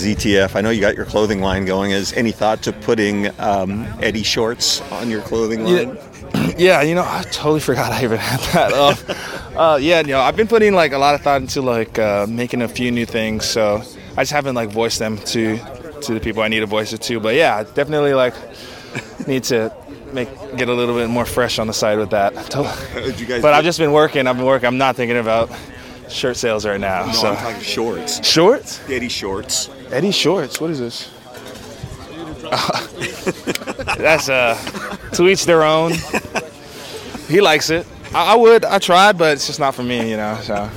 ZTF. I know you got your clothing line going. Is any thought to putting um, Eddie shorts on your clothing line? Yeah, yeah, you know, I totally forgot I even had that. Uh, uh, yeah, you know, I've been putting like a lot of thought into like uh, making a few new things, so I just haven't like voiced them to to the people I need to voice it to. But yeah, definitely like need to make get a little bit more fresh on the side with that. but I've just been working. I've been working. I'm not thinking about shirt sales right now. No, so I'm talking shorts. shorts. Eddie shorts. Eddie Shorts. What is this? That's uh, to each their own. He likes it. I, I would. I tried, but it's just not for me, you know. So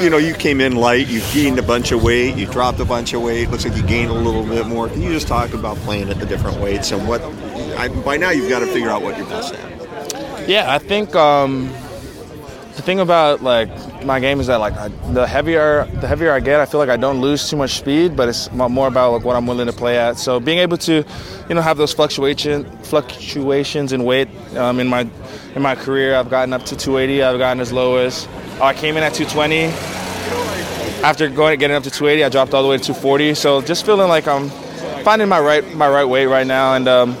You know, you came in light. You gained a bunch of weight. You dropped a bunch of weight. Looks like you gained a little bit more. Can you just talk about playing at the different weights and what? I, by now, you've got to figure out what you're best at. yeah, I think um, the thing about like my game is that like I, the heavier the heavier I get, I feel like I don't lose too much speed, but it's more about like what I'm willing to play at. So being able to, you know, have those fluctuation fluctuations in weight um, in my in my career, I've gotten up to 280. I've gotten as low as oh, I came in at 220. After going getting up to 280, I dropped all the way to 240. So just feeling like I'm finding my right my right weight right now, and um,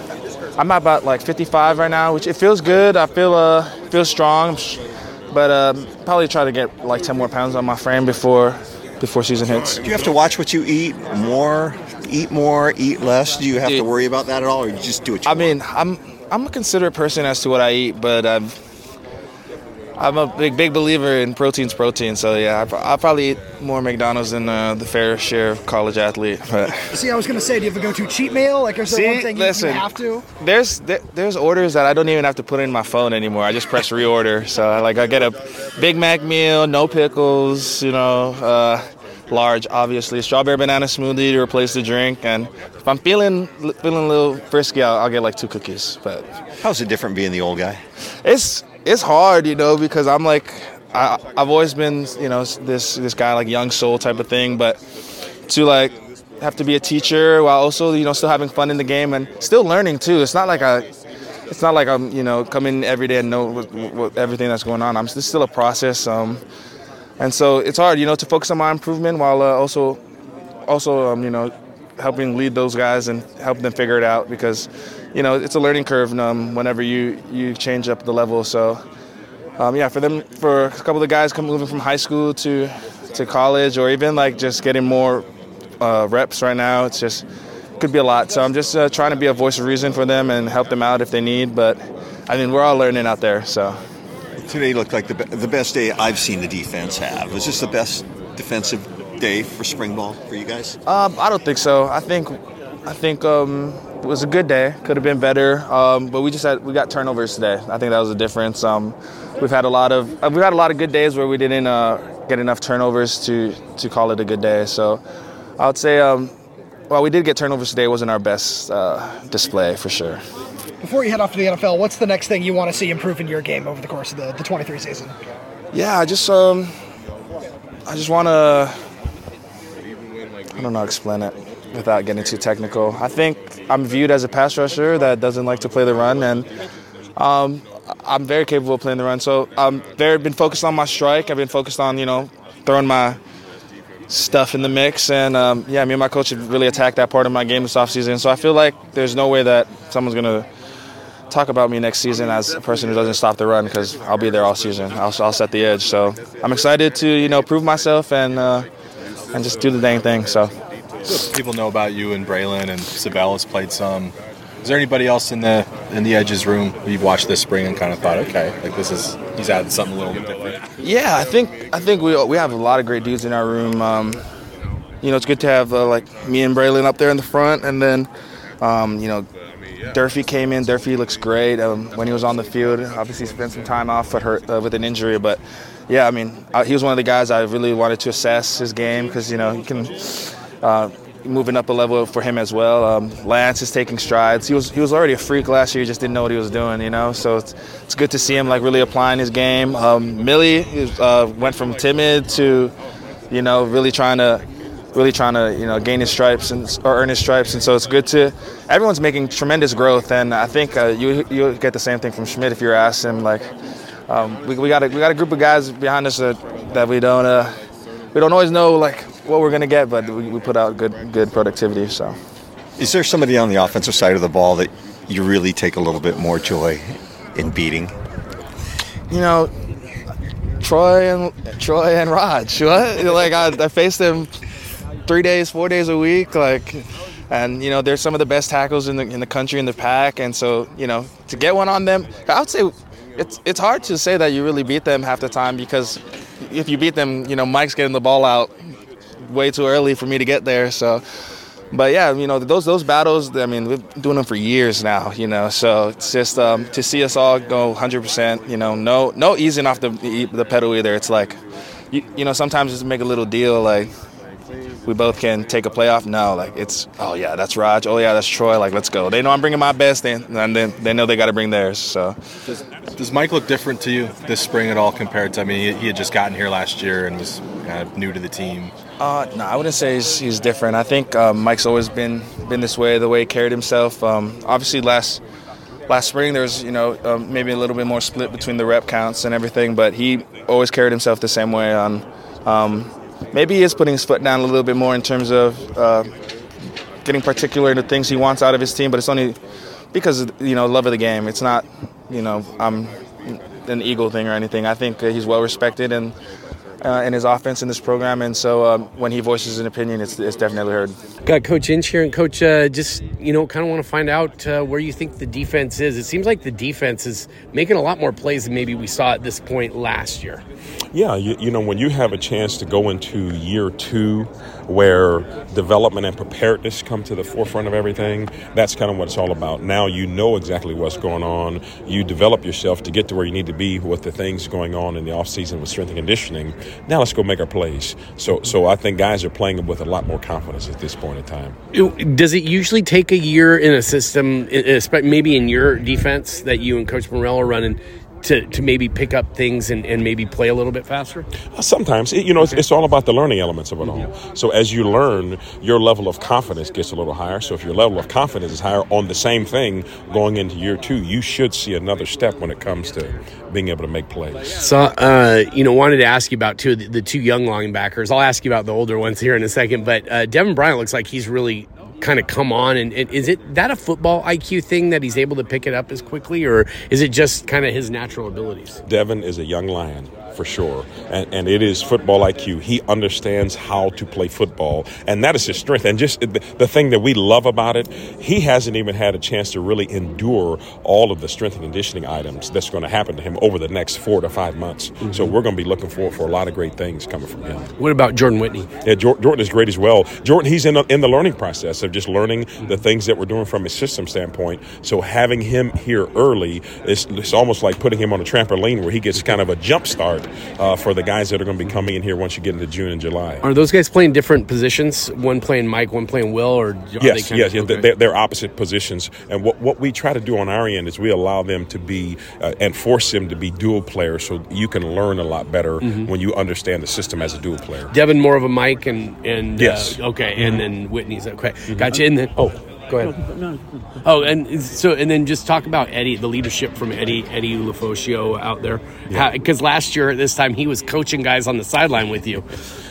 I'm at about like 55 right now, which it feels good. I feel uh feel strong, but um, probably try to get like 10 more pounds on my frame before before season hits. Do you have to watch what you eat more? Eat more? Eat less? Do you have to worry about that at all, or you just do what you I want? mean, I'm I'm a considerate person as to what I eat, but um, I'm a big big believer in protein's protein. So yeah, I, pro- I'll probably eat more McDonald's than uh, the fair share of college athlete. But See, I was gonna say, do you have a go-to cheat meal? Like, is there See, one thing you, you have to? there's there, there's orders that I don't even have to put in my phone anymore. I just press reorder. So like I get a Big Mac meal, no pickles, you know, uh, large obviously, strawberry banana smoothie to replace the drink, and if I'm feeling feeling a little frisky, I'll, I'll get like two cookies. But How's it different being the old guy? it's it's hard, you know, because I'm like I, I've always been, you know, this this guy like young soul type of thing, but to like have to be a teacher while also you know still having fun in the game and still learning too. It's not like I. It's not like I'm, you know, coming every day and know what, what, everything that's going on. I'm it's still a process, um, and so it's hard, you know, to focus on my improvement while uh, also, also, um, you know, helping lead those guys and help them figure it out because, you know, it's a learning curve um, whenever you you change up the level. So, um, yeah, for them, for a couple of the guys come moving from high school to to college or even like just getting more uh, reps right now, it's just could be a lot. So I'm just uh, trying to be a voice of reason for them and help them out if they need. But I mean, we're all learning out there, so. Today looked like the, be- the best day I've seen the defense have. Was this the best defensive day for spring ball for you guys? Um, I don't think so. I think, I think um, it was a good day. Could have been better, um, but we just had we got turnovers today. I think that was the difference. Um, we've had a lot of uh, we've had a lot of good days where we didn't uh, get enough turnovers to to call it a good day. So I would say, um, well, we did get turnovers today. It wasn't our best uh, display for sure. Before you head off to the NFL, what's the next thing you want to see improve in your game over the course of the, the 23 season? Yeah, I just um, I just want to. I don't know how to explain it without getting too technical. I think I'm viewed as a pass rusher that doesn't like to play the run, and um, I'm very capable of playing the run. So I'm very been focused on my strike. I've been focused on you know throwing my stuff in the mix, and um, yeah, me and my coach have really attacked that part of my game this offseason. So I feel like there's no way that someone's gonna talk about me next season as a person who doesn't stop the run because I'll be there all season. I'll, I'll set the edge. So I'm excited to you know prove myself and uh, and just do the dang thing. So People know about you and Bralen and Sabella's played some. Is there anybody else in the in the edges room you've watched this spring and kind of thought, okay, like this is he's added something a little bit different? yeah, I think I think we we have a lot of great dudes in our room. Um, you know, it's good to have uh, like me and Bralen up there in the front, and then um, you know. Durfee came in. Durfee looks great um, when he was on the field. Obviously, spent some time off with, hurt, uh, with an injury, but yeah, I mean, uh, he was one of the guys I really wanted to assess his game because you know he can uh, moving up a level for him as well. Um, Lance is taking strides. He was he was already a freak last year. He just didn't know what he was doing, you know. So it's, it's good to see him like really applying his game. Um, Millie uh, went from timid to, you know, really trying to really trying to you know gain his stripes and or earn his stripes, and so it's good to. Everyone's making tremendous growth, and I think uh, you you get the same thing from Schmidt if you ask him. Like um, we, we got a we got a group of guys behind us that, that we don't uh, we don't always know like what we're gonna get, but we, we put out good good productivity. So. Is there somebody on the offensive side of the ball that you really take a little bit more joy in beating? You know, Troy and Troy and Raj. What? like I, I faced them three days, four days a week. Like, and you know, they're some of the best tackles in the in the country in the Pac. And so, you know, to get one on them, I would say it's it's hard to say that you really beat them half the time because if you beat them, you know, Mike's getting the ball out way too early for me to get there. So. But yeah, you know those those battles. I mean, we've been doing them for years now. You know, so it's just um, to see us all go 100%. You know, no no easing off the the pedal either. It's like, you, you know, sometimes just make a little deal like we both can take a playoff. No, like it's oh yeah, that's Raj. Oh yeah, that's Troy. Like let's go. They know I'm bringing my best, and then they know they got to bring theirs. So does, does, Mike look different to you this spring at all compared to? I mean, he, he had just gotten here last year and was kind of new to the team. Uh, no, I wouldn't say he's, he's different. I think uh, Mike's always been been this way, the way he carried himself. Um, obviously, last last spring there was you know um, maybe a little bit more split between the rep counts and everything, but he always carried himself the same way on. Um, maybe he is putting his foot down a little bit more in terms of uh, getting particular in the things he wants out of his team, but it's only because of, you know love of the game. It's not you know I'm an ego thing or anything. I think he's well respected and. Uh, in his offense in this program, and so um, when he voices an opinion, it's, it's definitely heard. Got Coach Inge here, and Coach, uh, just you know, kind of want to find out uh, where you think the defense is. It seems like the defense is making a lot more plays than maybe we saw at this point last year. Yeah, you, you know, when you have a chance to go into year two where development and preparedness come to the forefront of everything, that's kind of what it's all about. Now you know exactly what's going on. You develop yourself to get to where you need to be with the things going on in the offseason with strength and conditioning. Now let's go make our plays. So, so I think guys are playing with a lot more confidence at this point in time. Does it usually take a year in a system, maybe in your defense, that you and Coach Morrell are running? To, to maybe pick up things and, and maybe play a little bit faster? Uh, sometimes. you know, it's, it's, all about the learning elements of it all. So as you learn, your level of confidence gets a little higher. So if your level of confidence is higher on the same thing going into year two, you should see another step when it comes to being able to make plays. So, uh, you know, wanted to ask you about two the, the, two young linebackers. I'll ask you about the older ones here in a second, but uh, Devin Bryant looks like he's really kind of come on and, and, is it that a football IQ thing that he's able to pick it up as quickly or is it just kind of his natural abilities? Devin is a young lion for sure. And, and it is football IQ. He understands how to play football, and that is his strength. And just the, the thing that we love about it, he hasn't even had a chance to really endure all of the strength and conditioning items that's going to happen to him over the next four to five months. Mm-hmm. So we're going to be looking for for a lot of great things coming from him. What about Jordan Whitney? Yeah, Jordan is great as well. Jordan, he's in the, in the learning process of just learning mm-hmm. the things that we're doing from a system standpoint. So having him here early, it's, it's almost like putting him on a trampoline where he gets kind of a jump start uh, for the guys that are going to be coming in here once you get into June and July. Are those guys playing different positions? One playing Mike, one playing Will, or yes, they yes, okay? they're, they're, opposite positions. And what what we try to do on our end is we allow them to be uh, and force them to be dual players, so you can learn a lot better mm-hmm. when you understand the system as a dual player. Devin more of a Mike, and and uh, yes, uh, okay, mm-hmm. and then Whitney's okay. Mm-hmm. Gotcha. And then oh. Go ahead. Oh, and so and then just talk about Eddie, the leadership from Eddie Eddie Ulofoshio out there, because yeah. last year at this time he was coaching guys on the sideline with you.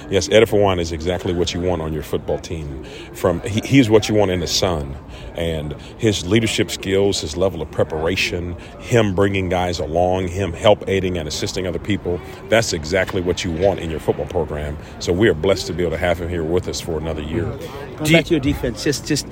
Yes, Eddie for one is exactly what you want on your football team. From he, he's what you want in the sun, and his leadership skills, his level of preparation, him bringing guys along, him help aiding and assisting other people. That's exactly what you want in your football program. So we are blessed to be able to have him here with us for another year. Going back to your defense, just just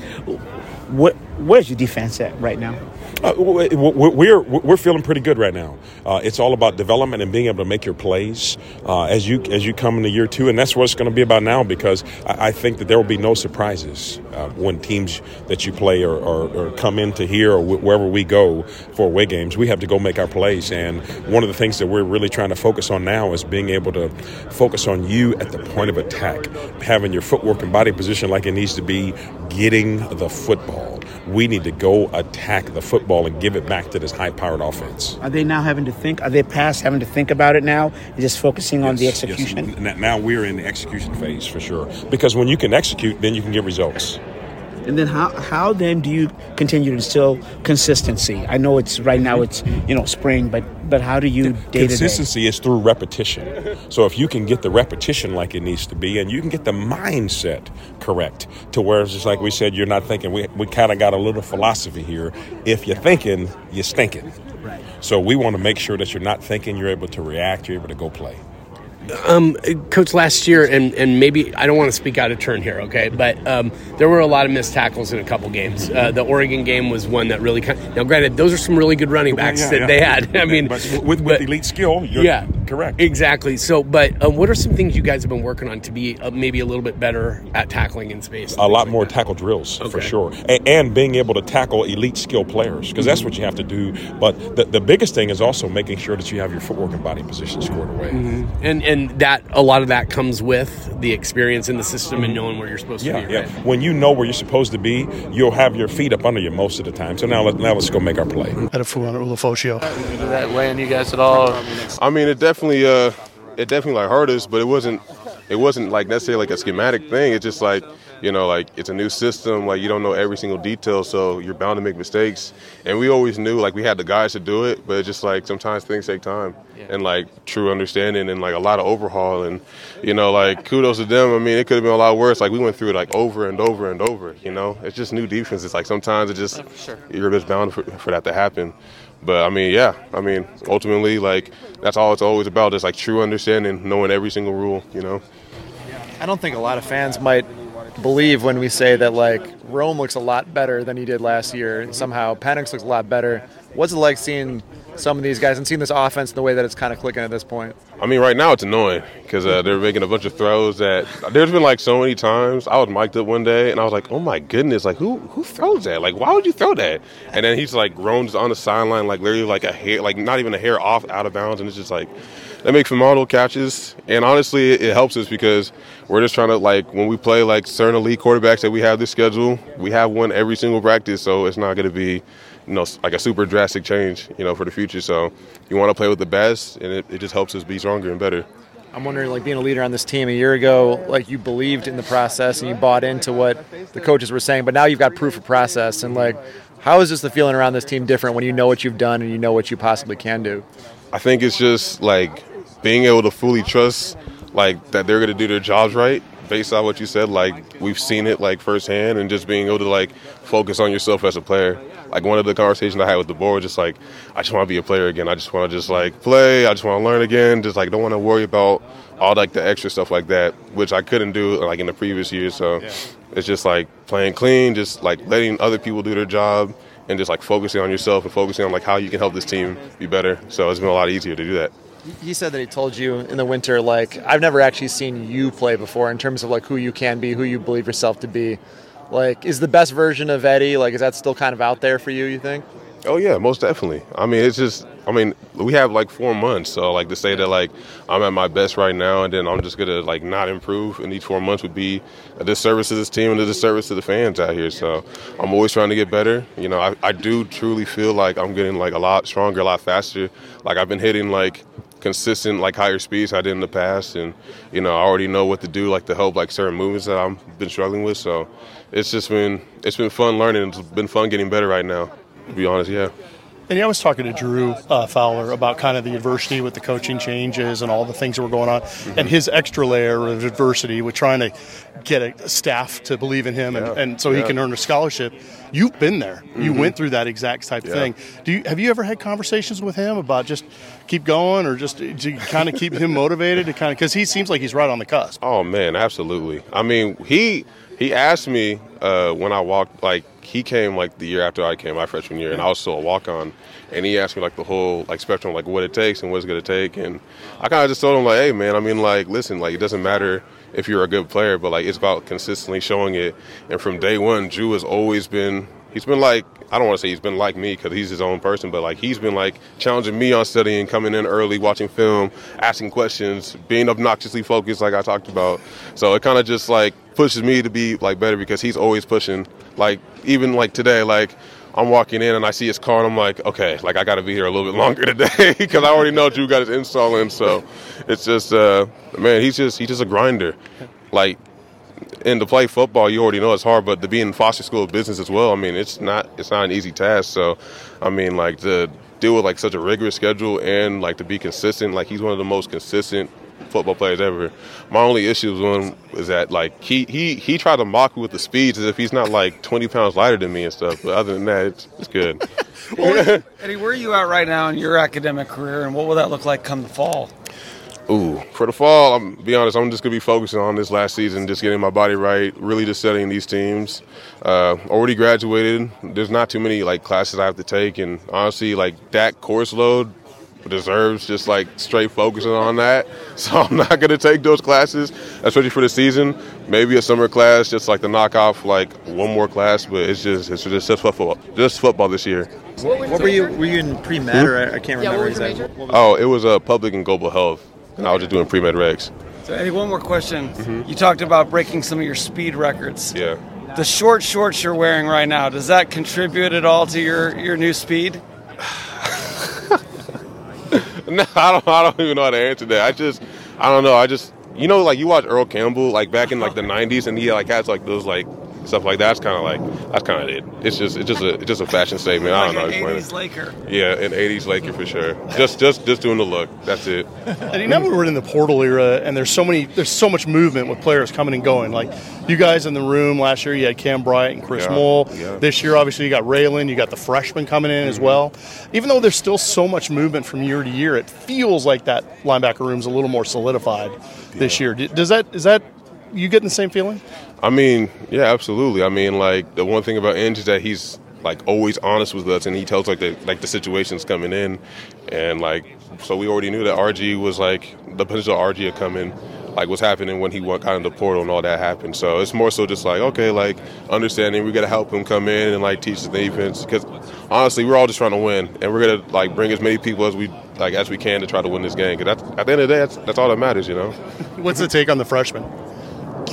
what where's your defense at right now? Uh, we're we're feeling pretty good right now. Uh, it's all about development and being able to make your plays uh, as you as you come into year two, and that's what it's going to be about now. Because I, I, think that there will be no surprises uh, when teams that you play or, or, or come into here or wherever we go for away games. We have to go make our plays, and one of the things that we're really trying to focus on now is being able to focus on you at the point of attack, having your footwork and body position like it needs to be, getting the football. We need to go attack the football and give it back to this high powered offense. Are they now having to think? Are they past having to think about it now? and Just focusing on the execution? Yes. Now we're in the execution phase for sure. Because when you can execute, then you can get results. And then how, how then do you continue to instill consistency? I know it's right now it's you know spring, but but how do you day consistency is through repetition. So if you can get the repetition like it needs to be, and you can get the mindset correct to where it's just like we said, you're not thinking. We we kind of got a little philosophy here. If you're thinking, you're stinking. Right. So we want to make sure that you're not thinking. You're able to react. You're able to go play. Um, Coach, last year, and, and maybe I don't want to speak out of turn here, okay, but um, there were a lot of missed tackles in a couple games. Uh, the Oregon game was one that really kind. Of, now, granted, those are some really good running backs yeah, yeah, that yeah. they had. I mean, but with, with but, elite skill, yeah, correct, exactly. So, but uh, what are some things you guys have been working on to be uh, maybe a little bit better at tackling in space? A lot like more that? tackle drills okay. for sure, and, and, being able to tackle elite skill players because mm-hmm. that's what you have to do. But the, the biggest thing is also making sure that you have your footwork and body position squared away, mm-hmm. and and that a lot lot of that comes with the experience in the system and knowing where you're supposed yeah, to be. Yeah, right? When you know where you're supposed to be, you'll have your feet up under you most of the time. So now, let, now let's go make our play. Had a fool on Ulofoshio. Did that land you guys at all? I mean, it definitely, uh, it definitely like hurt us, but it wasn't, it wasn't like necessarily like a schematic thing. It's just like you know, like it's a new system, like you don't know every single detail, so you're bound to make mistakes. And we always knew, like we had the guys to do it, but it's just like sometimes things take time yeah. and like true understanding and like a lot of overhaul. And you know, like kudos to them. I mean, it could have been a lot worse. Like we went through it like over and over and over. You know, it's just new defense. It's like sometimes it just oh, sure. you're just bound for, for that to happen. But I mean, yeah, I mean, ultimately, like that's all it's always about. Is like true understanding, knowing every single rule. You know. I don't think a lot of fans might believe when we say that like Rome looks a lot better than he did last year, somehow Penix looks a lot better. What's it like seeing some of these guys and seeing this offense the way that it's kind of clicking at this point? I mean, right now it's annoying because uh, they're making a bunch of throws that there's been like so many times. I was mic'd up one day and I was like, "Oh my goodness! Like who who throws that? Like why would you throw that?" And then he's like groans on the sideline, like literally like a hair, like not even a hair off out of bounds, and it's just like they make phenomenal catches. And honestly, it, it helps us because we're just trying to like when we play like certain elite quarterbacks that we have this schedule, we have one every single practice, so it's not going to be you know like a super drastic change, you know, for the future. So you want to play with the best, and it, it just helps us be stronger and better. I'm wondering, like being a leader on this team a year ago, like you believed in the process and you bought into what the coaches were saying, but now you've got proof of process. And like, how is just the feeling around this team different when you know what you've done and you know what you possibly can do? I think it's just like being able to fully trust like that they're going to do their jobs right based on what you said like we've seen it like firsthand and just being able to like focus on yourself as a player like one of the conversations i had with DeBoer just like i just want to be a player again. I just want to just like play. I just want to learn again. Just like don't want to worry about all like the extra stuff like that which i couldn't do like in the previous years so yeah. it's just like playing clean just like letting other people do their job and just like focusing on yourself and focusing on like how you can help this team be better. So it's been a lot easier to do that. He said that he told you in the winter, like, I've never actually seen you play before in terms of like who you can be, who you believe yourself to be. Like, is the best version of Eddie, like, is that still kind of out there for you, you think? Oh, yeah, most definitely. I mean, it's just, I mean, we have like four months. So, like, to say that, like, I'm at my best right now and then I'm just to, like, not improve in these four months would be a disservice to this team and a disservice to the fans out here. So, I'm always trying to get better. You know, I, I do truly feel like I'm getting, like, a lot stronger, a lot faster. Like, I've been hitting, like, consistent like higher speeds I did in the past, and you know I already know what to do like to help like certain movements that I've been struggling with. So it's just been it's been fun learning. It's been fun getting better right now. To be honest, yeah. And yeah, I was talking to Drew uh, Fowler about kind of the adversity with the coaching changes and all the things that were going on, mm-hmm. and his extra layer of adversity with trying to get a staff to believe in him, and, yeah. and so he can earn a scholarship. You've been there. Mm-hmm. You went through that exact type yeah. thing. Do you have you ever had conversations with him about just keep going, or just to kind of keep him motivated to kind of because he seems like he's right on the cusp. Oh man, absolutely. I mean, he he asked me uh, when I walked, like he came like the year after I came, my freshman year, and I was still a walk on, and he asked me like the whole like spectrum, like what it takes and what it's gonna take, and I kind of just told him like, hey man, I mean like, listen, like it doesn't matter if you're a good player, but like it's about consistently showing it, and from day one, Drew has always been, he's been like I don't want to say he's been like me because he's his own person, but like he's been like challenging me on studying, coming in early, watching film, asking questions, being obnoxiously focused, like I talked about. So it kind of just like pushes me to be like better because he's always pushing. Like even like today, like I'm walking in and I see his car and I'm like, okay, like I got to be here a little bit longer today because I already know Drew got his install in. So it's just, uh, man, he's just he's just a grinder. Like and to play football, you already know it's hard, but to be in Foster School of Business as well, I mean, it's not it's not an easy task. So, I mean, like to deal with like such a rigorous schedule and like to be consistent, like he's one of the most consistent football players ever. My only issue with him is that like he he he tried to mock me with the speeds as if he's not like 20 pounds lighter than me and stuff. But other than that, it's, it's good. Eddie, where are you at right now in your academic career, and what will that look like come the fall? Ooh, for the fall, I'm be honest. I'm just gonna be focusing on this last season, just getting my body right, really just studying these teams. Uh, already graduated. There's not too many like classes I have to take, and honestly, like that course load deserves just like straight focusing on that. So I'm not gonna take those classes, especially for the season. Maybe a summer class, just like the knockoff, like one more class, but it's just it's just football, just football this year. What were you? Were you in pre med or I, I can't remember was your exactly. Oh, it was a uh, public and global health, and I was just doing pre med regs. So, Eddie, one more question. Mm-hmm. You talked about breaking some of your speed records. Yeah. The short shorts you're wearing right now, does that contribute at all to your, your new speed? No, I don't. I don't even know how to answer that. I just, I don't know. I just, you know, like you watch Earl Campbell, like back in like the '90s, and he like has like those like stuff like that. That's kind of like that's kind of it. It's just, it's just a, it's just a fashion statement. I don't know. Like an 80s. Laker. Yeah, an '80s Laker for sure. Just, just, just doing the look. That's it. And you know we're in the portal era, and there's so many, there's so much movement with players coming and going. Like you guys in the room last year, you had Cam Bright and Chris Yeah, Moll. yeah. This year, obviously, you got Ralen, you got the freshmen coming in Mm-hmm. as well. Even though there's still so much movement from year to year, it feels like that linebacker room's a little more solidified this year. Does that is that you getting the same feeling? I mean, yeah, absolutely. I mean, like the one thing about Inge is that he's like always honest with us, and he tells like the like the situations coming in, and like so we already knew that RG was like the potential RG come in, like what's happening when he went kind of the portal and all that happened. So it's more so just like okay, like understanding we got to help him come in and like teach the defense because honestly we're all just trying to win, and we're gonna like bring as many people as we like as we can to try to win this game. Because at the end of the day, that's, that's all that matters, you know. What's the take on the freshman?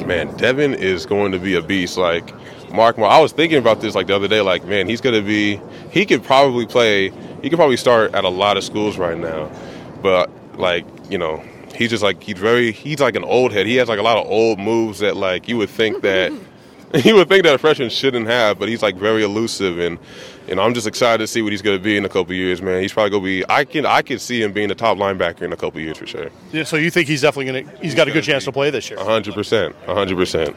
Man, Devin is going to be a beast. Like Mark, Mar- I was thinking about this like the other day. Like, man, he's going to be. He could probably play. He could probably start at a lot of schools right now, but like you know, he's just like he's very. He's like an old head. He has like a lot of old moves that like you would think that. You would think that a freshman shouldn't have, but he's like very elusive, and you know I'm just excited to see what he's going to be in a couple years, man. He's probably going to be. I can I can see him being a top linebacker in a couple years for sure. Yeah, so you think he's definitely going to? He's got a good chance to play this year. hundred percent, hundred percent.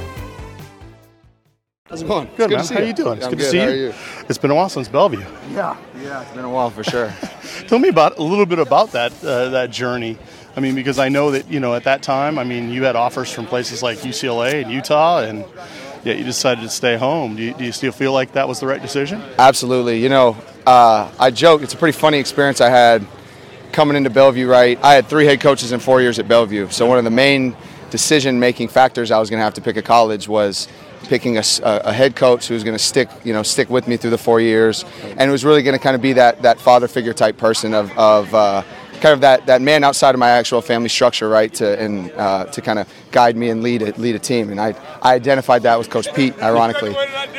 How's it going? Good, man. How you doing? It's good, to see you. It's been a while since Bellevue. Yeah, yeah, it's been a while for sure. Tell me about a little bit about that uh, that journey. I mean, because I know that you know at that time, I mean, you had offers from places like UCLA and Utah, and yet you decided to stay home. Do you, do you still feel like that was the right decision? Absolutely. You know, uh, I joke. It's a pretty funny experience I had coming into Bellevue. Right, I had three head coaches in four years at Bellevue. So one of the main decision-making factors I was going to have to pick a college was picking a head coach who was going to stick, you know, stick with me through the four years, and was really going to kind of be that that father figure type person of of uh, kind of that, that man outside of my actual family structure, right? To and uh, to kind of guide me and lead a, lead a team, and I I identified that with Coach Pete, ironically,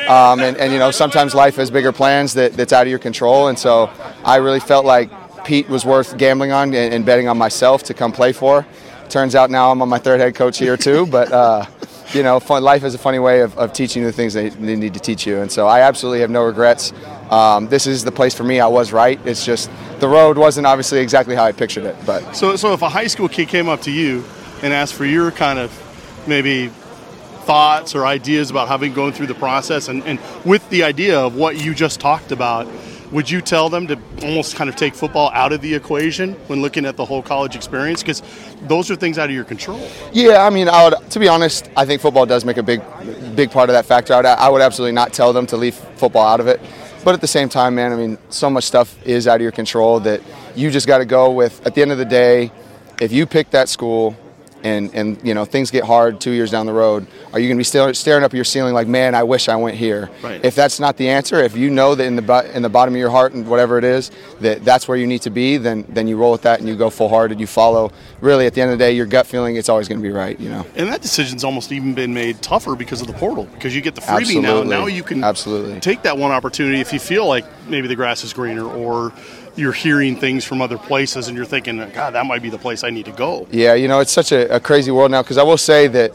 um, and and you know sometimes life has bigger plans that that's out of your control, and so I really felt like Pete was worth gambling on and, and betting on myself to come play for. Turns out now I'm on my third head coach here too, but. Uh, you know, fun, life is a funny way of, of teaching the things they, they need to teach you. And so I absolutely have no regrets. Um, this is the place for me. I was right. It's just the road wasn't obviously exactly how I pictured it. But So, so if a high school kid came up to you and asked for your kind of maybe thoughts or ideas about having gone through the process and, and with the idea of what you just talked about, would you tell them to almost kind of take football out of the equation when looking at the whole college experience? Because those are things out of your control. Yeah, I mean, I would. To be honest, I think football does make a big, big part of that factor. I would, I would absolutely not tell them to leave football out of it. But at the same time, man, I mean, so much stuff is out of your control that you just got to go with. At the end of the day, if you pick that school, and and you know things get hard two years down the road, are you going to be still staring up at your ceiling like, man, I wish I went here? Right. If that's not the answer, if you know that in the in the bottom of your heart and whatever it is that that's where you need to be, then then you roll with that and you go full hearted. You follow. Really, at the end of the day, your gut feeling, it's always going to be right. You know. And that decision's almost even been made tougher because of the portal, because you get the freebie now. Absolutely. Now you can absolutely take that one opportunity if you feel like maybe the grass is greener or you're hearing things from other places and you're thinking, God, that might be the place I need to go. Yeah, you know, it's such a, a crazy world now because I will say that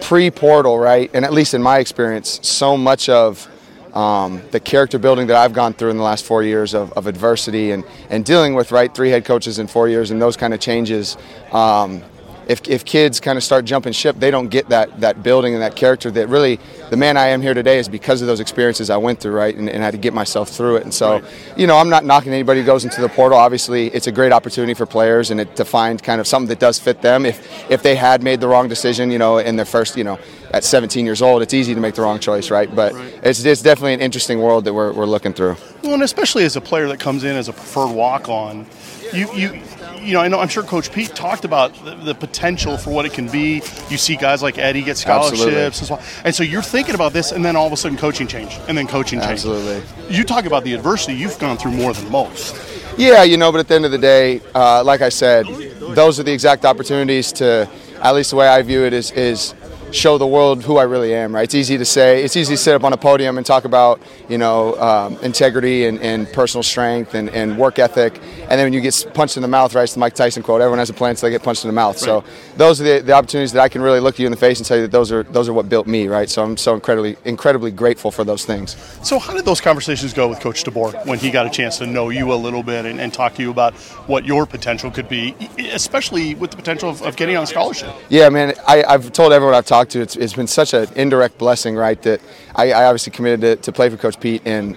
pre portal, right, and at least in my experience, so much of um, the character building that I've gone through in the last four years of, of adversity and, and dealing with, right, three head coaches in four years and those kind of changes. Um, if, if kids kind of start jumping ship, they don't get that, that building and that character that really the man I am here today is because of those experiences I went through, right, and, and had to get myself through it. And so, you know, I'm not knocking anybody who goes into the portal. Obviously, it's a great opportunity for players and it, to find kind of something that does fit them. If if they had made the wrong decision, you know, in their first, you know, at 17 years old, it's easy to make the wrong choice, right? But it's, it's definitely an interesting world that we're, we're looking through. Well, and especially as a player that comes in as a preferred walk-on, you you you know I know I'm sure Coach Pete talked about the, the potential for what it can be. You see guys like Eddie get scholarships Absolutely. as well, and so you're thinking about this, and then all of a sudden coaching change, and then coaching change. Absolutely. You talk about the adversity you've gone through more than most. Yeah, you know, but at the end of the day, uh, like I said, those are the exact opportunities to, at least the way I view it, is is show the world who I really am. Right? It's easy to say, it's easy to sit up on a podium and talk about, you know, um, integrity and, and personal strength and, and work ethic, and then when you get punched in the mouth, right? It's the Mike Tyson quote: "Everyone has a plan until they get punched in the mouth." So those are the, the opportunities that I can really look you in the face and tell you that those are those are what built me. Right? So I'm so incredibly incredibly grateful for those things. So how did those conversations go with Coach DeBoer when he got a chance to know you a little bit and, and talk to you about what your potential could be, especially with the potential of, of getting on scholarship? Yeah, man. I, I've told everyone I've talked to, it's, it's been such an indirect blessing, right? That I, I obviously committed to, to play for Coach Pete, and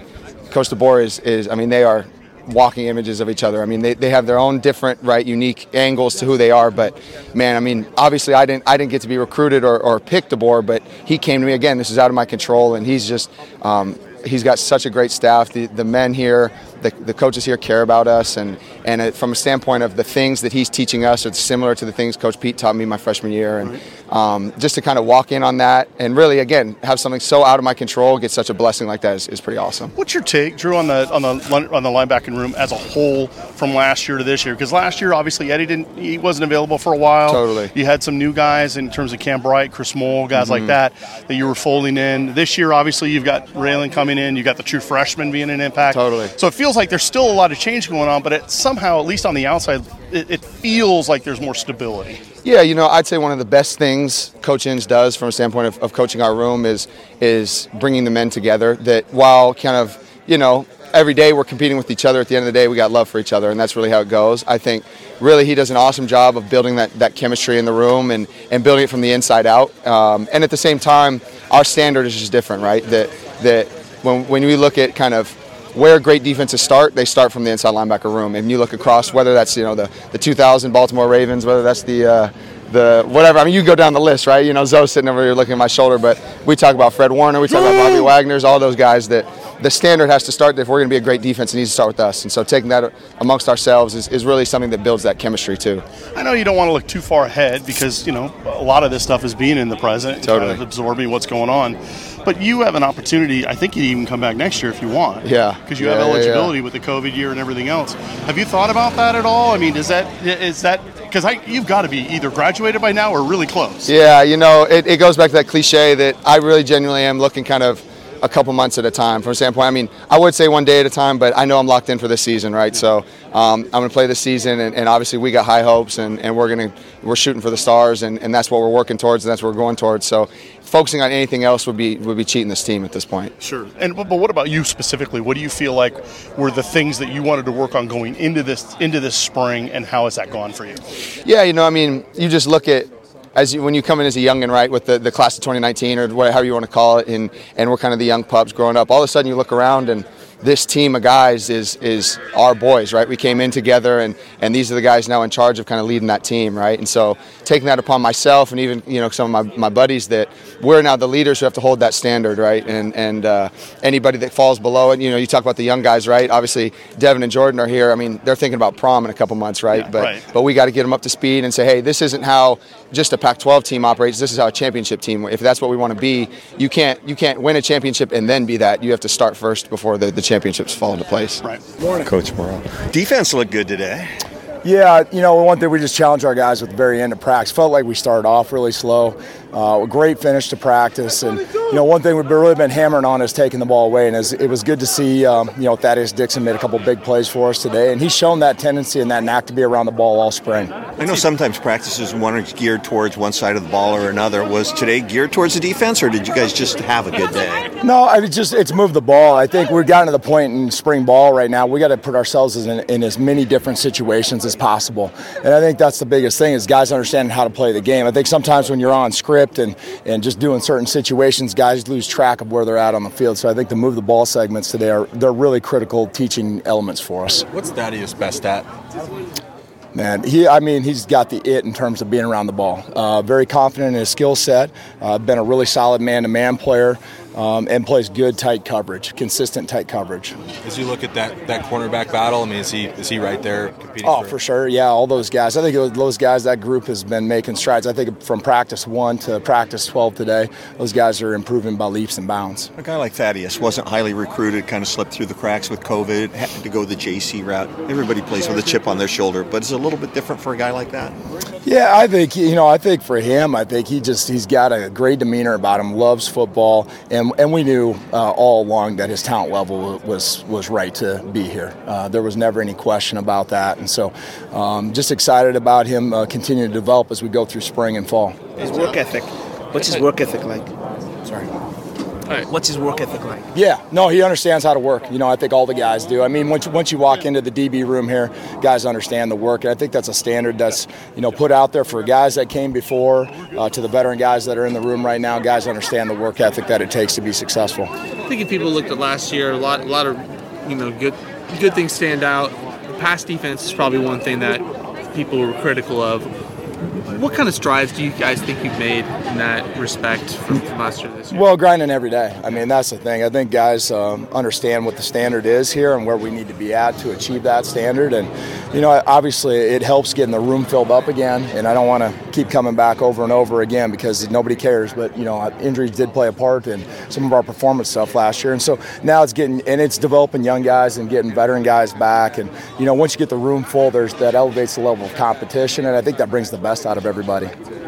Coach DeBoer is, is, I mean, they are walking images of each other. I mean, they, they have their own different, right, unique angles to who they are. But man, I mean, obviously, I didn't I didn't get to be recruited or, or pick DeBoer, but he came to me again. This is out of my control, and he's just. Um, He's got such a great staff. The, the men here, the, the coaches here care about us, and and it, from a standpoint of the things that he's teaching us, it's similar to the things Coach Pete taught me my freshman year, and um, just to kind of walk in on that, and really again have something so out of my control, get such a blessing like that is, is pretty awesome. What's your take, Drew, on the on the on the linebacking room as a whole from last year to this year? Because last year, obviously, Eddie didn't he wasn't available for a while. Totally. You had some new guys in terms of Cam Bright, Chris Moll, guys like Mhm. that that you were folding in. This year, obviously, you've got Ralen coming in. you've got the true freshman being an impact. Totally. So it feels like there's still a lot of change going on, but it somehow, at least on the outside, it, it feels like there's more stability. Yeah, you know, I'd say one of the best things Coach Inge does from a standpoint of, of coaching our room is is bringing the men together. That while kind of you know every day we're competing with each other, at the end of the day we got love for each other, and that's really how it goes. I think really he does an awesome job of building that, that chemistry in the room and, and building it from the inside out. Um, and at the same time, our standard is just different, right? That that when when we look at kind of where great defenses start, they start from the inside linebacker room. And you look across, whether that's you know the, the 2000 Baltimore Ravens, whether that's the uh, the whatever. I mean, you go down the list, right? You know, Zoe's sitting over here looking at my shoulder, but we talk about Fred Warner, we talk about Bobby Wagner's, all those guys that the standard has to start. If we're going to be a great defense, it needs to start with us. And so taking that amongst ourselves is, is really something that builds that chemistry too. I know you don't want to look too far ahead because you know a lot of this stuff is being in the present, Totally. kind of absorbing what's going on. But you have an opportunity. I think you can even come back next year if you want. Yeah. because you Yeah, have yeah, yeah. eligibility with the COVID year and everything else. Have you thought about that at all? I mean, is that is that because you've got to be either graduated by now or really close. Yeah, you know, it, it goes back to that cliche that I really genuinely am looking kind of a couple months at a time from a standpoint. I mean, I would say one day at a time, but I know I'm locked in for this season, right? So um, I'm going to play this season, and, and obviously we got high hopes, and, and we're going to we're shooting for the stars, and, and that's what we're working towards, and that's what we're going towards. So focusing on anything else would be would be cheating this team at this point. Sure. And but, but what about you specifically? What do you feel like were the things that you wanted to work on going into this into this spring, and how has that gone for you? Yeah, you know, I mean, you just look at as you, when you come in as a youngin, right, with the, the class of 2019 or whatever you want to call it, and and we're kind of the young pups growing up. All of a sudden, you look around and this team of guys is is our boys, right? We came in together, and and these are the guys now in charge of kind of leading that team, right? And so taking that upon myself and even you know some of my, my buddies that we're now the leaders who have to hold that standard, right? And and uh, anybody that falls below it, you know, you talk about the young guys, right? Obviously, Devin and Jordan are here. I mean, they're thinking about prom in a couple months, right? but right. but we got to get them up to speed and say, hey, this isn't how just a Pac-12 team operates. This is how a championship team. If that's what we want to be, you can't you can't win a championship and then be that. You have to start first before the, the championships fall into place. Right. Morning, Coach Morrell. Defense looked good today. Yeah, you know, one thing we just challenged our guys at the very end of practice. Felt like we started off really slow. Uh, a great finish to practice, and you know, one thing we've really been hammering on is taking the ball away. And it was good to see, um, you know, Thaddeus Dixon made a couple big plays for us today, and he's shown that tendency and that knack to be around the ball all spring. I know sometimes practices one is geared towards one side of the ball or another. Was today geared towards the defense, or did you guys just have a good day? No, I mean, just it's moved the ball. I think we've gotten to the point in spring ball right now. We got to put ourselves in, in as many different situations as possible, and I think that's the biggest thing is guys understanding how to play the game. I think sometimes when you're on script and and just doing certain situations, guys lose track of where they're at on the field. So I think the move the ball segments today are they're really critical teaching elements for us. What's Thaddeus best at? Man, he, I mean, he's got the it in terms of being around the ball. Uh, very confident in his skill set. Uh, been a really solid man-to-man player, um, and plays good tight coverage, consistent tight coverage. As you look at that, that cornerback battle, I mean, is he is he right there competing? Oh, for sure. Yeah, all those guys. I think it was- those guys, that group has been making strides. I think from practice one to practice 12 today, those guys are improving by leaps and bounds. A guy like Thaddeus wasn't highly recruited, kind of slipped through the cracks with COVID, had to go the JC route. Everybody plays with a chip on their shoulder, but it's a little bit different for a guy like that. Yeah, I think you know. I think for him, I think he just he's got a great demeanor about him. Loves football, and and we knew uh, all along that his talent level was was right to be here. Uh, there was never any question about that, and so um, just excited about him uh, continuing to develop as we go through spring and fall. His work ethic. What's his work ethic like? Sorry. What's his work ethic like? Yeah, no, he understands how to work. You know, I think all the guys do. I mean, once you, once you walk into the DB room here, guys understand the work, and I think that's a standard that's you know put out there for guys that came before, uh, to the veteran guys that are in the room right now. Guys understand the work ethic that it takes to be successful. I think if people looked at last year, a lot, a lot of, you know, good, good things stand out. The Pass defense is probably one thing that people were critical of. What kind of strides do you guys think you've made in that respect from, last year this year? Well, grinding every day. I mean, that's the thing. I think guys um, understand what the standard is here and where we need to be at to achieve that standard. And, you know, obviously it helps getting the room filled up again. And I don't want to keep coming back over and over again because nobody cares. But, you know, injuries did play a part in some of our performance stuff last year. And so now it's getting, and it's developing young guys and getting veteran guys back. And, you know, once you get the room full, there's that elevates the level of competition. And I think that brings the best out of everybody.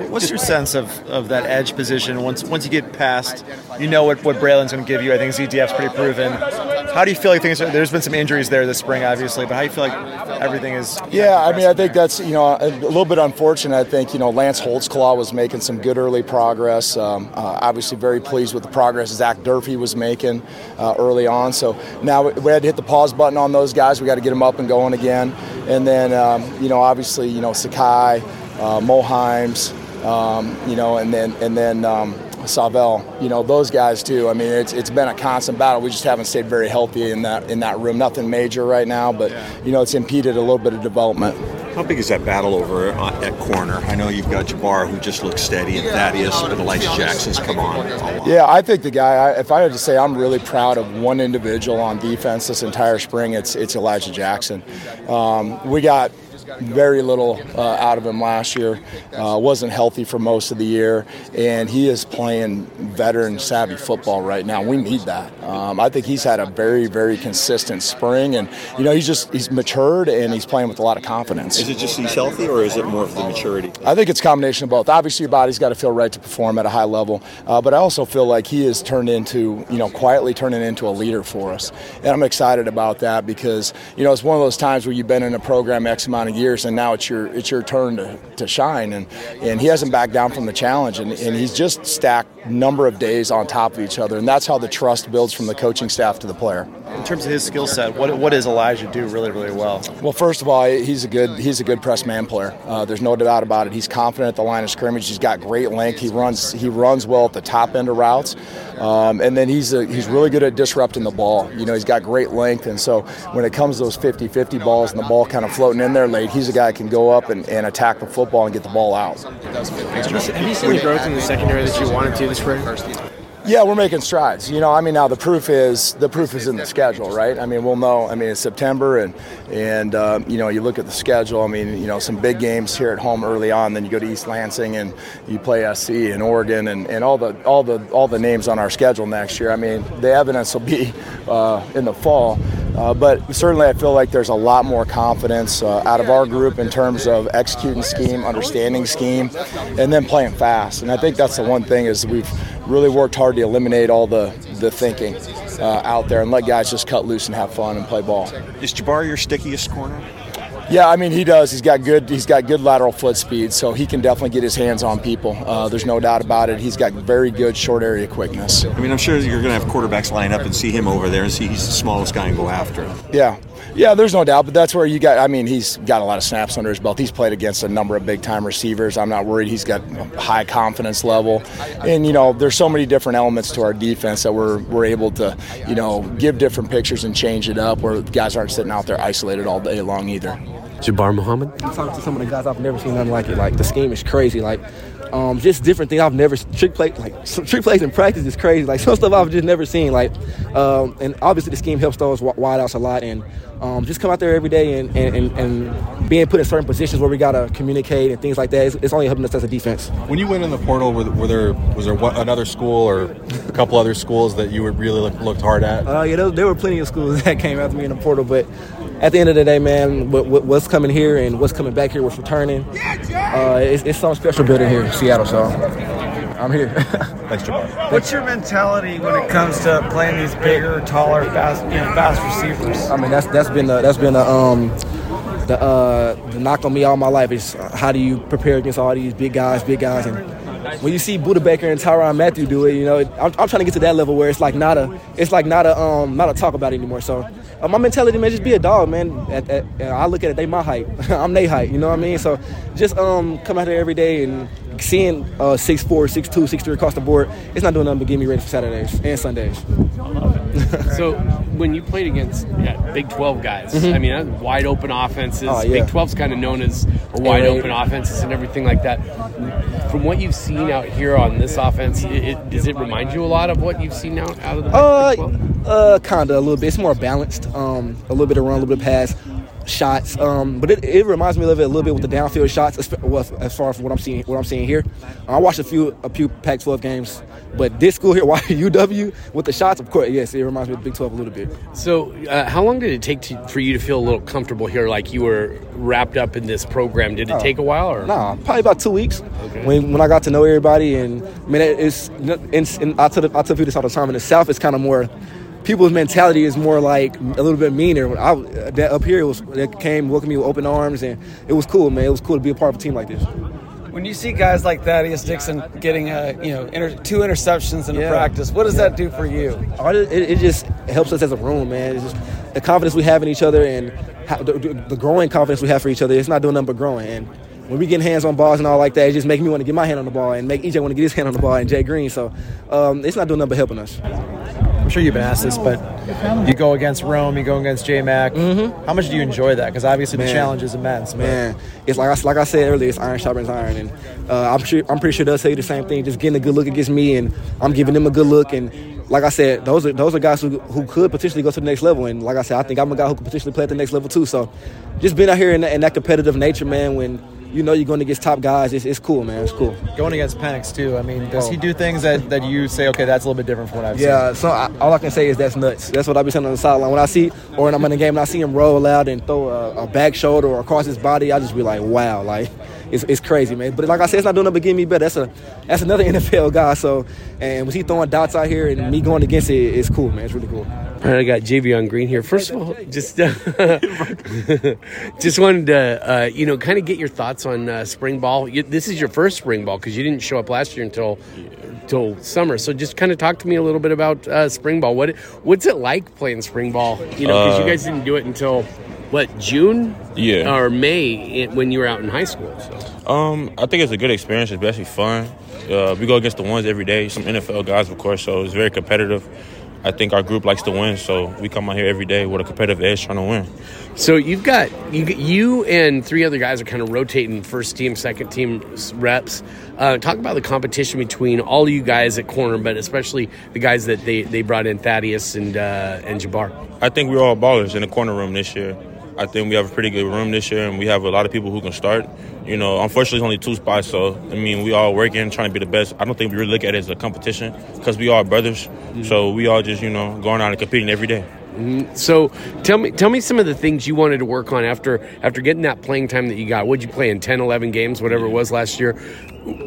What's your sense of, of that edge position once once you get past, you know what, what Bralen's going to give you? I think ZTF's pretty proven. How do you feel like things are, there's been some injuries there this spring, obviously, but how do you feel like everything is? Yeah, I mean, I think that's you know a little bit unfortunate. I think you know Lance Holtzclaw was making some good early progress. Um, uh, obviously, very pleased with the progress Zach Durfee was making uh, early on. So now we had to hit the pause button on those guys. We got to get them up and going again. And then um, you know, obviously, you know Sakai, uh, Mohimes, um, you know, and then and then. Um, Sav'ell, you know those guys too. I mean, it's, it's been a constant battle. We just haven't stayed very healthy in that in that room. Nothing major right now, but you know it's impeded a little bit of development. How big is that battle over uh, at corner? I know you've got Jabbar who just looks steady, and Thaddeus, but Elijah Jackson's come on. Yeah, I think the guy. I, if I had to say, I'm really proud of one individual on defense this entire spring. It's it's Elijah Jackson. Um, we got very little uh, out of him last year. Uh, wasn't healthy for most of the year, and he is playing veteran savvy football right now. We need that. Um, I think he's had a very very consistent spring, and you know he's just he's matured and he's playing with a lot of confidence. Is it just he's healthy, or is it more of the maturity? I think it's a combination of both. Obviously, your body's got to feel right to perform at a high level, uh, but I also feel like he has turned into, you know, quietly turning into a leader for us, and I'm excited about that because you know it's one of those times where you've been in a program X amount of years, and now it's your it's your turn to, to shine, and and he hasn't backed down from the challenge, and, and he's just stacked number of days on top of each other, and that's how the trust builds from the coaching staff to the player. In terms of his skill set, what, what does Elijah do really, really well? Well, first of all, he's a good he's a good press man player. Uh, there's no doubt about it. He's confident at the line of scrimmage. He's got great length. He runs he runs well at the top end of routes, um, and then he's a, he's really good at disrupting the ball. You know, he's got great length, and so when it comes to those 50-50 balls and the ball kind of floating in there late, he's a guy that can go up and, and attack the football and get the ball out. Have you seen the growth in the secondary that you wanted to this spring? Yeah, we're making strides. You know, I mean, now the proof is the proof is in the schedule, right? I mean, we'll know. I mean, it's September, and and um, you know, you look at the schedule. I mean, you know, some big games here at home early on. Then you go to East Lansing, and you play SC and Oregon, and, and all the all the all the names on our schedule next year. I mean, the evidence will be uh, in the fall. Uh, but certainly, I feel like there's a lot more confidence uh, out of our group in terms of executing scheme, understanding scheme, and then playing fast. And I think that's the one thing is we've really worked hard to eliminate all the the thinking uh, out there and let guys just cut loose and have fun and play ball. Is Jabbar your stickiest corner? Yeah, I mean he does. He's got good. He's got good lateral foot speed, so he can definitely get his hands on people. Uh, there's no doubt about it. He's got very good short area quickness. I mean, I'm sure you're going to have quarterbacks line up and see him over there and see he's the smallest guy and go after him. Yeah, yeah. There's no doubt, but that's where you got. I mean, he's got a lot of snaps under his belt. He's played against a number of big time receivers. I'm not worried. He's got high confidence level, and you know, there's so many different elements to our defense that we're we're able to, you know, give different pictures and change it up where guys aren't sitting out there isolated all day long either. Jabbar Muhammad. I'm talking to some of the guys. I've never seen nothing like it. Like the scheme is crazy. Like um, just different things I've never trick play like some trick plays in practice is crazy. Like some stuff I've just never seen. Like um, and obviously the scheme helps those wideouts a lot and. Um, just come out there every day and, and, and, and, being put in certain positions where we gotta communicate and things like that. It's, it's only helping us as a defense. When you went in the portal, were, were there was there one, another school or a couple other schools that you were really look, looked hard at? Uh, yeah, there, there, were plenty of schools that came after me in the portal, but at the end of the day, man, what, what, what's coming here and what's coming back here, what's returning, uh, it's, it's something special building here in Seattle. So I'm here. Thanks, Jabbar. What's your mentality when it comes to playing these bigger, taller, fast, you know, fast receivers? I mean, that's that's been a, that's been a um, the uh, the knock on me all my life is how do you prepare against all these big guys, big guys, and when you see Budda Baker and Tyrann Mathieu do it, you know, I'm, I'm, trying to get to that level where it's like not a, it's like not a, um, not a talk about it anymore. So uh, my mentality, man, just be a dog, man. At, at, I look at it, they my height, I'm they height. You know what I mean? So just um, come out there every day and seeing uh, 6'4", 6'2", 6'3", across the board, it's not doing nothing but get me ready for Saturdays and Sundays. I love it. so when you played against yeah, Big 12 guys, Mhm. I mean, wide open offenses. Oh, yeah. Big 12's kind of known as a wide open offenses and everything like that. From what you've seen out here on this offense, it, it, does it remind you a lot of what you've seen out, out of the Big Uh, 12? uh, kind of a little bit. It's more balanced. Um, a little bit of run, a little bit of pass, shots. Um, but it, it reminds me of it a little bit with the downfield shots, as, as far as what I'm seeing, what I'm seeing here. I watched a few a few Pac-12 games, but this school here, UW, with the shots, of course, yes, it reminds me of the Big 12 a little bit. So, uh, how long did it take to, for you to feel a little comfortable here, like you were wrapped up in this program? Did it Oh. take a while, or Nah, probably about two weeks. When when I got to know everybody, and I mean, it- it's and, and I tell I tell people this all the time. In the South, it's kind of more. People's mentality is more like a little bit meaner. When I that up here, it was they came welcome me with open arms, and it was cool, man. It was cool to be a part of a team like this. When you see guys like Thaddeus Dixon getting a, you know inter- two interceptions in a Yeah. practice, what does that do for you? It, it it just helps us as a room, man. It's just the confidence we have in each other and how, the, the growing confidence we have for each other. It's not doing nothing but growing. And when we get hands on balls and all like that, it just makes me want to get my hand on the ball and make EJ want to get his hand on the ball and Jay Green. So um, it's not doing nothing but helping us. I'm sure you've been asked this, but you go against Rome, you go against J Mac. How much do you enjoy that? Because obviously the Mm-hmm. Challenge is immense. but- Man, it's like I, like I said earlier, it's iron sharpens iron, and uh, I'm sure I'm pretty sure they'll say the same thing. Just getting a good look against me, and I'm giving them a good look. And like I said, those are those are guys who, who could potentially go to the next level. And like I said, I think I'm a guy who could potentially play at the next level too. So, just being out here in, that- in that competitive nature, man, when you know you're going against top guys, it's, it's cool, man. It's cool. Going against Penix too. I mean, does Oh. he do oh. things that, that you say, okay, that's a little bit different from what I've seen? Yeah, so I, all I can say is that's nuts. That's what I be saying on the sideline. When I see, or when I'm in the game and I see him roll out and throw a, a back shoulder or across his body, I just be like, wow, like it's, it's crazy, man. But like I said, it's not doing nothing but getting me better. That's a that's another NFL guy. So, and was he throwing dots out here and me going against it, it's cool, man. It's really cool. All right, I got Jaivion Green here. First of all, just uh, just wanted to uh, you know kind of get your thoughts on uh, spring ball. You, this is your first spring ball because you didn't show up last year until until summer. So just kind of talk to me a little bit about uh, spring ball. What what's it like playing spring ball? You know, because Uh, you guys didn't do it until what June, Yeah. or May when you were out in high school. So. Um, I think it's a good experience. It's actually fun. Uh, we go against the ones every day. Some NFL guys, of course, so it's very competitive. I think our group likes to win, so we come out here every day with a competitive edge trying to win. So you've got you, you and three other guys are kind of rotating first team, second team reps. Uh, talk about the competition between all you guys at corner, but especially the guys that they, they brought in, Thaddeus and uh, and Jabbar. I think we're all ballers in the corner room this year. I think we have a pretty good room this year, and we have a lot of people who can start. You know, unfortunately, it's only two spots, so I mean, we all working, trying to be the best. I don't think we really look at it as a competition because we all brothers. So we all just, you know, going out and competing every day. Mhm. So tell me tell me some of the things you wanted to work on after after getting that playing time that you got. What did you play in 10, 11 games, whatever it was last year?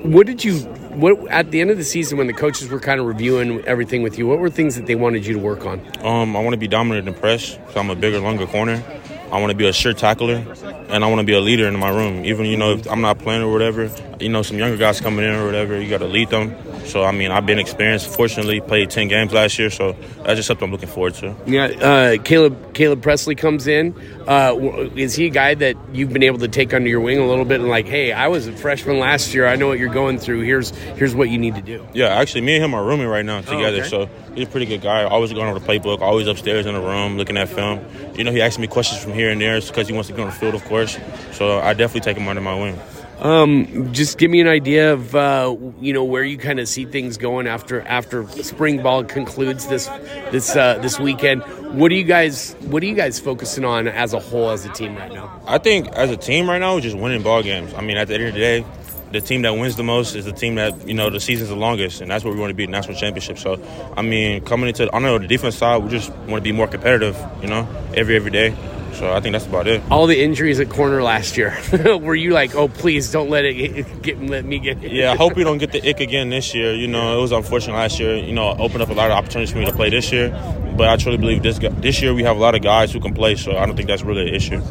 What did you what at the end of the season when the coaches were kind of reviewing everything with you? What were things that they wanted you to work on? Um, I want to be dominant in press, so I'm a bigger, longer corner. I want to be a sure tackler, and I want to be a leader in my room. Even you know if I'm not playing or whatever, you know some younger guys coming in or whatever, you got to lead them. So I mean, I've been experienced. Fortunately, played ten games last year, so that's just something I'm looking forward to. Yeah, uh, Caleb Caleb Presley comes in. Uh, is he a guy that you've been able to take under your wing a little bit and like, hey, I was a freshman last year. I know what you're going through. Here's here's what you need to do. Yeah, actually, me and him are rooming right now together. okay. So he's a pretty good guy. Always going over the playbook. Always upstairs in the room looking at film. You know, he asks me questions from here and there because he wants to get on the field, of course. So I definitely take him under my wing. Um, just give me an idea of uh, you know where you kind of see things going after after spring ball concludes this this uh, this weekend. What are you guys What are you guys focusing on as a whole as a team right now? I think as a team right now, just winning ball games. I mean, at the end of the day, the team that wins the most is the team that you know the season's the longest, and that's what we want to be national championship. So, I mean, coming into I know the defense side, we just want to be more competitive. You know, every every day. So I think that's about it. All the injuries at corner last year. Were you like, oh please don't let it get, let me get it? Yeah, I hope we don't get the ick again this year. You know, it was unfortunate last year. You know, opened up a lot of opportunities for me to play this year. But I truly believe this this year we have a lot of guys who can play, so I don't think that's really an issue.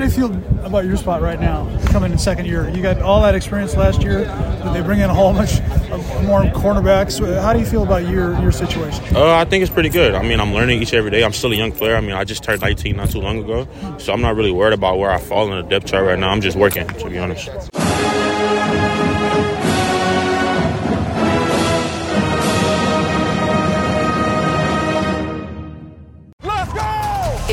How do you feel about your spot right now, coming in second year? You got all that experience last year, but they bring in a whole bunch of more cornerbacks. How do you feel about your your situation? Uh, I think it's pretty good. I mean, I'm learning each every day. I'm still a young player. I mean, I just turned 19 not too long ago, so I'm not really worried about where I fall in the depth chart right now. I'm just working, to be honest.